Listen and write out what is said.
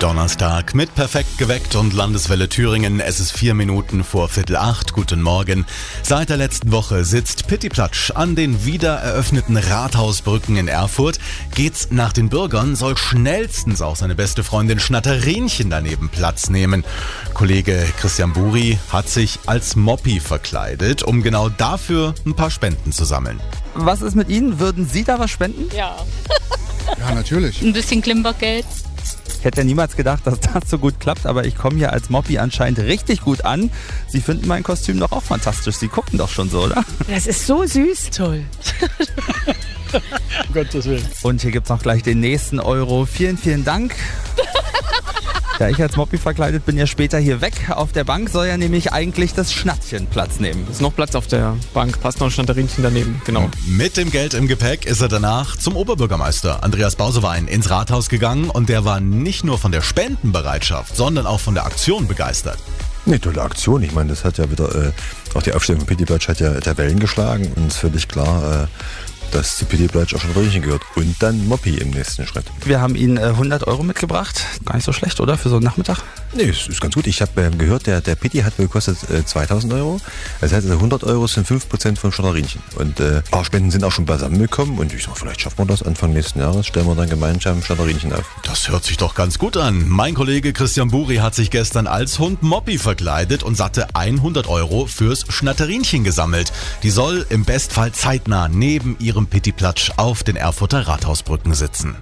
Donnerstag mit Perfekt geweckt und Landeswelle Thüringen. Es ist vier Minuten vor Viertel acht. Guten Morgen. Seit der letzten Woche sitzt Pitti Platsch an den wieder eröffneten Rathausbrücken in Erfurt. Geht's nach den Bürgern, soll schnellstens auch seine beste Freundin Schnatterinchen daneben Platz nehmen. Kollege Christian Buri hat sich als Moppi verkleidet, um genau dafür ein paar Spenden zu sammeln. Was ist mit Ihnen? Würden Sie da was spenden? Ja, Ja, natürlich. ein bisschen Klimpergeld. Ich hätte ja niemals gedacht, dass das so gut klappt, aber ich komme hier als Moppi anscheinend richtig gut an. Sie finden mein Kostüm doch auch fantastisch. Sie gucken doch schon so, oder? Das ist so süß. Toll. Um Gottes Willen. Und hier gibt's noch gleich den nächsten Euro. Vielen, vielen Dank. Da ich als Moppi verkleidet bin, ja später hier weg. Auf der Bank soll ja nämlich eigentlich das Schnattchen Platz nehmen. Ist noch Platz auf der Bank, passt noch ein Schnatterinchen daneben, genau. Mit dem Geld im Gepäck ist er danach zum Oberbürgermeister Andreas Bausewein ins Rathaus gegangen und der war nicht nur von der Spendenbereitschaft, sondern auch von der Aktion begeistert. Eine tolle Aktion. Ich meine, das hat ja wieder, äh, auch die Aufstellung von Pity Platsch hat ja der Wellen geschlagen und es ist völlig klar, äh, dass zu Pity Platsch auch schon Röhrchen gehört. Und dann Moppi im nächsten Schritt. Wir haben Ihnen äh, 100 Euro mitgebracht. Gar nicht so schlecht, oder? Für so einen Nachmittag? Nee, es ist ganz gut. Ich habe ähm, gehört, der, der Pity hat wohl gekostet äh, 2000 Euro. Das heißt, also 100 Euro sind 5% vom Schnatterinchen. Und äh, ein paar Spenden sind auch schon beisammengekommen. Und ich sag, vielleicht schaffen wir das Anfang nächsten Jahres. Stellen wir dann gemeinsam Schnatterinchen auf. Das hört sich doch ganz gut an. Mein Kollege Christian Buri hat sich gestern als Hund Moppi verkleidet und satte 100 Euro fürs Schnatterinchen gesammelt. Die soll im Bestfall zeitnah neben ihrem Pittiplatsch auf den Erfurter Rathausbrücken sitzen.